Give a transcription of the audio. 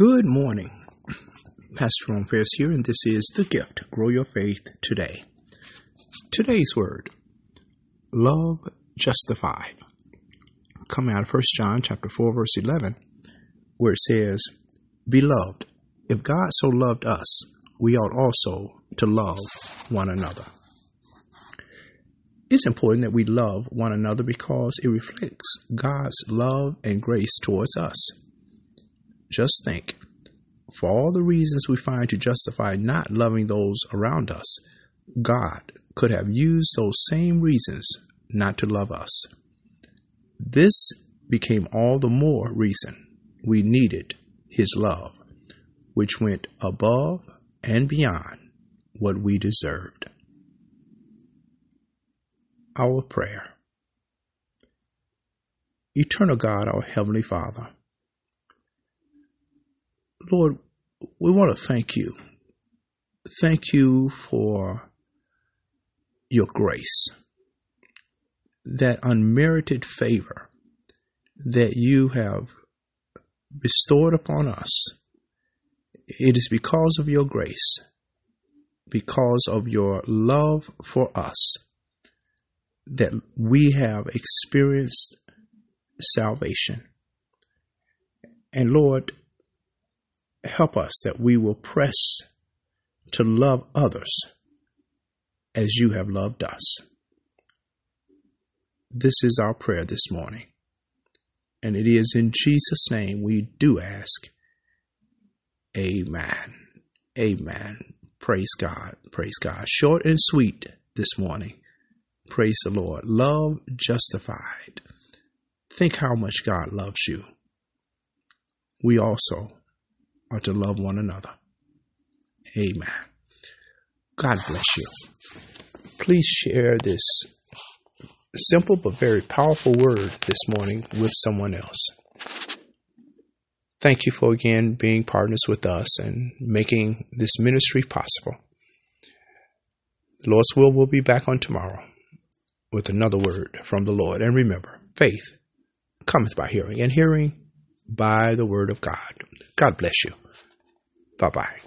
Good morning. Pastor Ron Ferris here, and this is The Gift Grow Your Faith Today. Today's word Love Justified. Coming out of 1 John chapter 4, verse 11, where it says, Beloved, if God so loved us, we ought also to love one another. It's important that we love one another because it reflects God's love and grace towards us. Just think for all the reasons we find to justify not loving those around us, God could have used those same reasons not to love us. This became all the more reason we needed His love, which went above and beyond what we deserved. Our prayer. Eternal God, our Heavenly Father, Lord, we want to thank you. Thank you for your grace, that unmerited favor that you have bestowed upon us. It is because of your grace, because of your love for us, that we have experienced salvation. And Lord, help us that we will press to love others as you have loved us. This is our prayer this morning. And it is in Jesus' name we do ask. Amen. Amen. Praise God. Praise God. Short and sweet this morning. Praise the Lord. Love justified. Think how much God loves you. We also are to love one another. Amen. God bless you. Please share this simple but very powerful word this morning with someone else. Thank you for again being partners with us and making this ministry possible. The Lord's will will be back on tomorrow with another word from the Lord. And remember, faith cometh by hearing, and hearing by the word of God. God bless you. Bye bye.